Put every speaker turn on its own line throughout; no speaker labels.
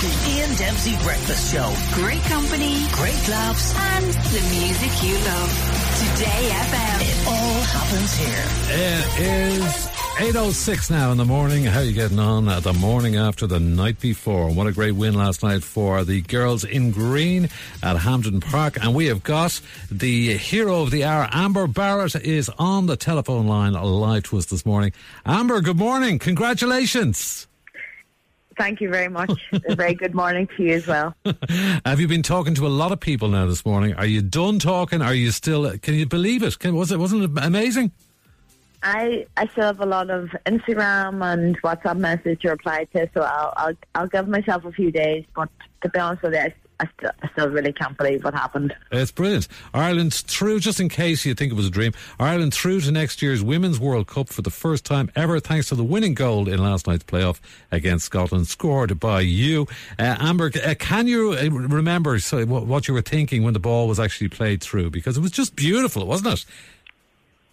The Ian Dempsey Breakfast Show.
Great company,
Great laughs.
and the music you love. Today FM.
It all happens here.
It is 8.06 now in the morning. How are you getting on at the morning after the night before? What a great win last night for the girls in green at Hampden Park. And we have got the hero of the hour, Amber Barrett, is on the telephone line live to us this morning. Amber, good morning. Congratulations.
Thank you very much. a very good morning to you as well.
have you been talking to a lot of people now this morning? Are you done talking? Are you still, can you believe it? Can, was it, wasn't it amazing?
I I still have a lot of Instagram and WhatsApp message to reply to, so I'll I'll, I'll give myself a few days. But to be honest with you, I, still, I still really can't believe what happened.
It's brilliant. Ireland through, just in case you think it was a dream, Ireland through to next year's Women's World Cup for the first time ever, thanks to the winning goal in last night's playoff against Scotland, scored by you. Uh, Amber, uh, can you uh, remember so, what, what you were thinking when the ball was actually played through? Because it was just beautiful, wasn't it?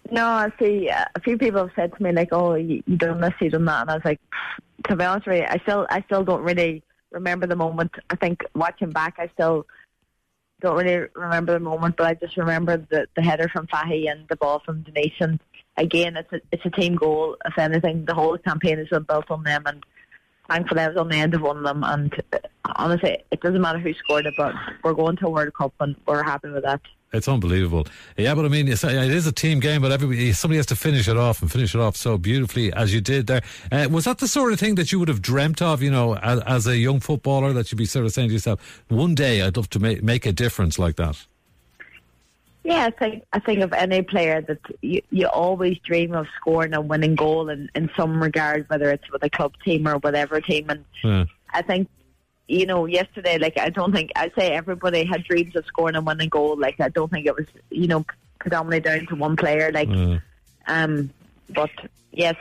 No, I see. Uh, a few people have said to me like, "Oh, you, you done this, you done that," and I was like, to be honest with you, I still I still don't really remember the moment. I think watching back, I still don't really remember the moment, but I just remember the the header from Fahey and the ball from Denise. And again, it's a it's a team goal. If anything, the whole campaign has been built on them, and thankfully I was on the end of one of them. And uh, honestly, it doesn't matter who scored it, but we're going to a World Cup, and we're happy with that.
It's unbelievable. Yeah, but I mean, it's, it is a team game, but everybody, somebody has to finish it off and finish it off so beautifully as you did there. Uh, was that the sort of thing that you would have dreamt of, you know, as, as, a young footballer, that you'd be sort of saying to yourself, one day I'd love to make, make a difference like that?
Yeah, I think I think of any player that you, you always dream of scoring a winning goal in, in some regard, whether it's with a club team or whatever team. And
Yeah.
I think, you know, yesterday, like I don't think I'd say everybody had dreams of scoring a winning goal. Like I don't think it was, you know, predominantly down to one player. Like,
Yeah.
um, but yes,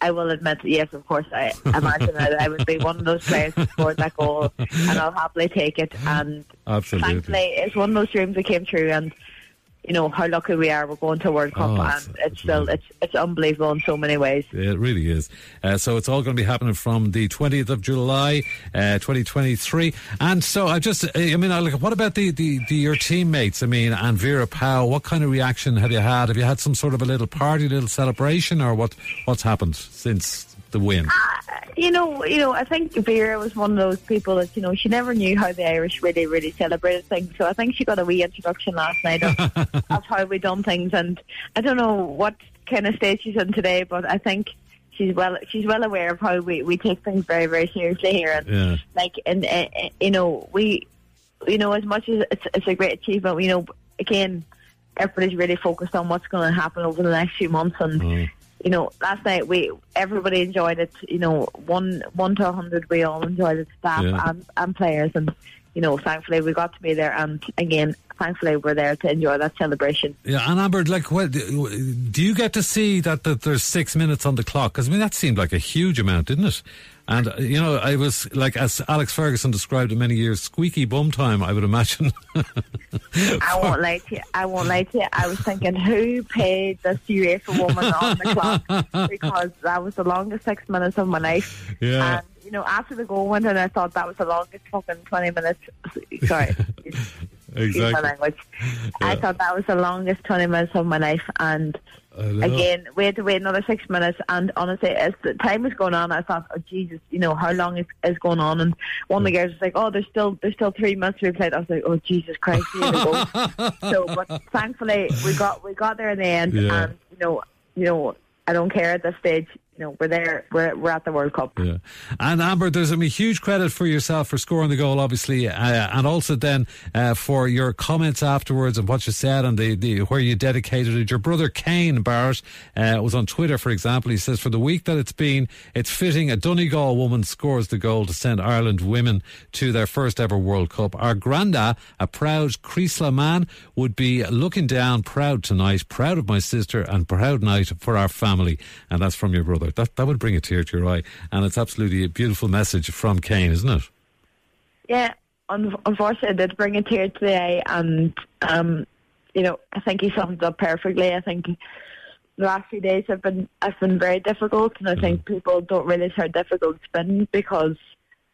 I will admit, yes, of course, I imagine that I would be one of those players who scored that goal, and I'll happily take it. And
Absolutely.
thankfully, it's one of those dreams that came true, and you know how lucky we are. We're going to a World Cup,
Oh,
and
it's-
it's,
it's
still it's it's unbelievable in so many ways.
It really is. Uh, so it's all going to be happening from the 20th of July, uh, 2023. And so I just, I mean, I look, what about the, the, the, your teammates? I mean, and Vera Pauw, what kind of reaction have you had? Have you had some sort of a little party, little celebration or what, what's happened since the win?
You know, you know, I think Vera was one of those people that you know she never knew how the Irish really, really celebrated things. So I think she got a wee introduction last night of, of how we done things, and I don't know what kind of state she's in today, but I think she's well she's well aware of how we, we take things very, very seriously here, and
Yeah.
like, and uh, you know, we, you know, as much as it's, it's a great achievement, you know, again, everybody's really focused on what's going to happen over the next few months, and
Mm.
You know, last night we everybody enjoyed it. You know, one one to a hundred, we all enjoyed it, staff
Yeah.
and, and players, and you know, thankfully we got to be there, and again, thankfully we're there to enjoy that celebration.
Yeah, and Amber, like, what, do you get to see that, that there's six minutes on the clock? Because I mean, that seemed like a huge amount, didn't it? And uh, you know, I was like, as Alex Ferguson described it many years, squeaky bum time. I would imagine.
I won't lie to you. I won't lie to you. I was thinking, who paid this UEFA woman on the clock? Because that was the longest six minutes of my life.
Yeah.
And, know, after the goal went in, I thought that was the longest fucking 20 minutes. Sorry. Excuse my
exactly.
language. I thought that was the longest 20 minutes of my life. And again, we had to wait another six minutes. And honestly, as the time was going on, I thought, oh, Jesus, you know, how long is, is going on? And one of the girls was like, oh, there's still there's still three minutes to be played. I was like, oh, Jesus Christ, so, but thankfully, we got we got there in the end.
Yeah.
And, you know, you know, I don't care at this stage. You know, we're there. We're, we're at the World Cup.
Yeah. And Amber, there's I mean, huge credit for yourself for scoring the goal, obviously, uh, and also then uh, for your comments afterwards and what you said and the, the where you dedicated it. Your brother Kane Barrett uh, was on Twitter, for example. He says, "For the week that it's been, it's fitting a Donegal woman scores the goal to send Ireland women to their first ever World Cup. Our granda, a proud Creeslough man, would be looking down, proud tonight, proud of my sister, and proud night for our family." And that's from your brother. That that would bring a tear to your eye, and it's absolutely a beautiful message from Kane, isn't it?
Yeah, un- unfortunately, it did bring a tear to the eye, and um, you know, I think he summed it up perfectly. I think the last few days have been have been very difficult, and I think people don't realise how difficult it's been because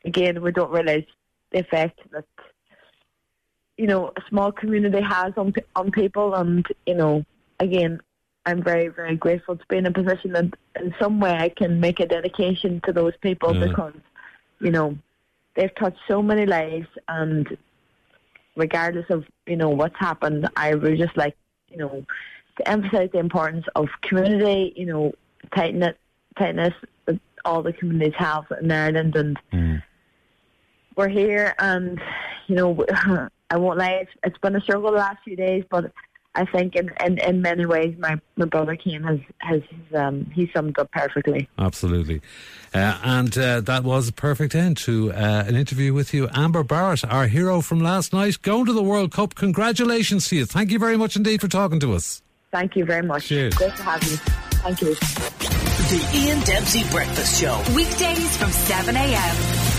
again, we don't realise the effect that you know a small community has on on people, and you know, again, I'm very very grateful to be in a position that in some way I can make a dedication to those people
Yeah.
because you know they've touched so many lives, and regardless of you know what's happened, I would just like you know to emphasise the importance of community, you know, tighten tightness that all the communities have in Ireland, and mm. we're here, and you know, I won't lie, it's, it's been a struggle the last few days, but I think in, in, in many ways, my, my brother Kane has has um, he summed up perfectly.
Absolutely. Uh, and uh, that was a perfect end to uh, an interview with you. Amber Barrett, our hero from last night, going to the World Cup. Congratulations to you. Thank you very much indeed for talking to us.
Thank you very much.
Cheers.
Great to have you. Thank you.
The Ian Dempsey Breakfast Show.
Weekdays from 7 a.m.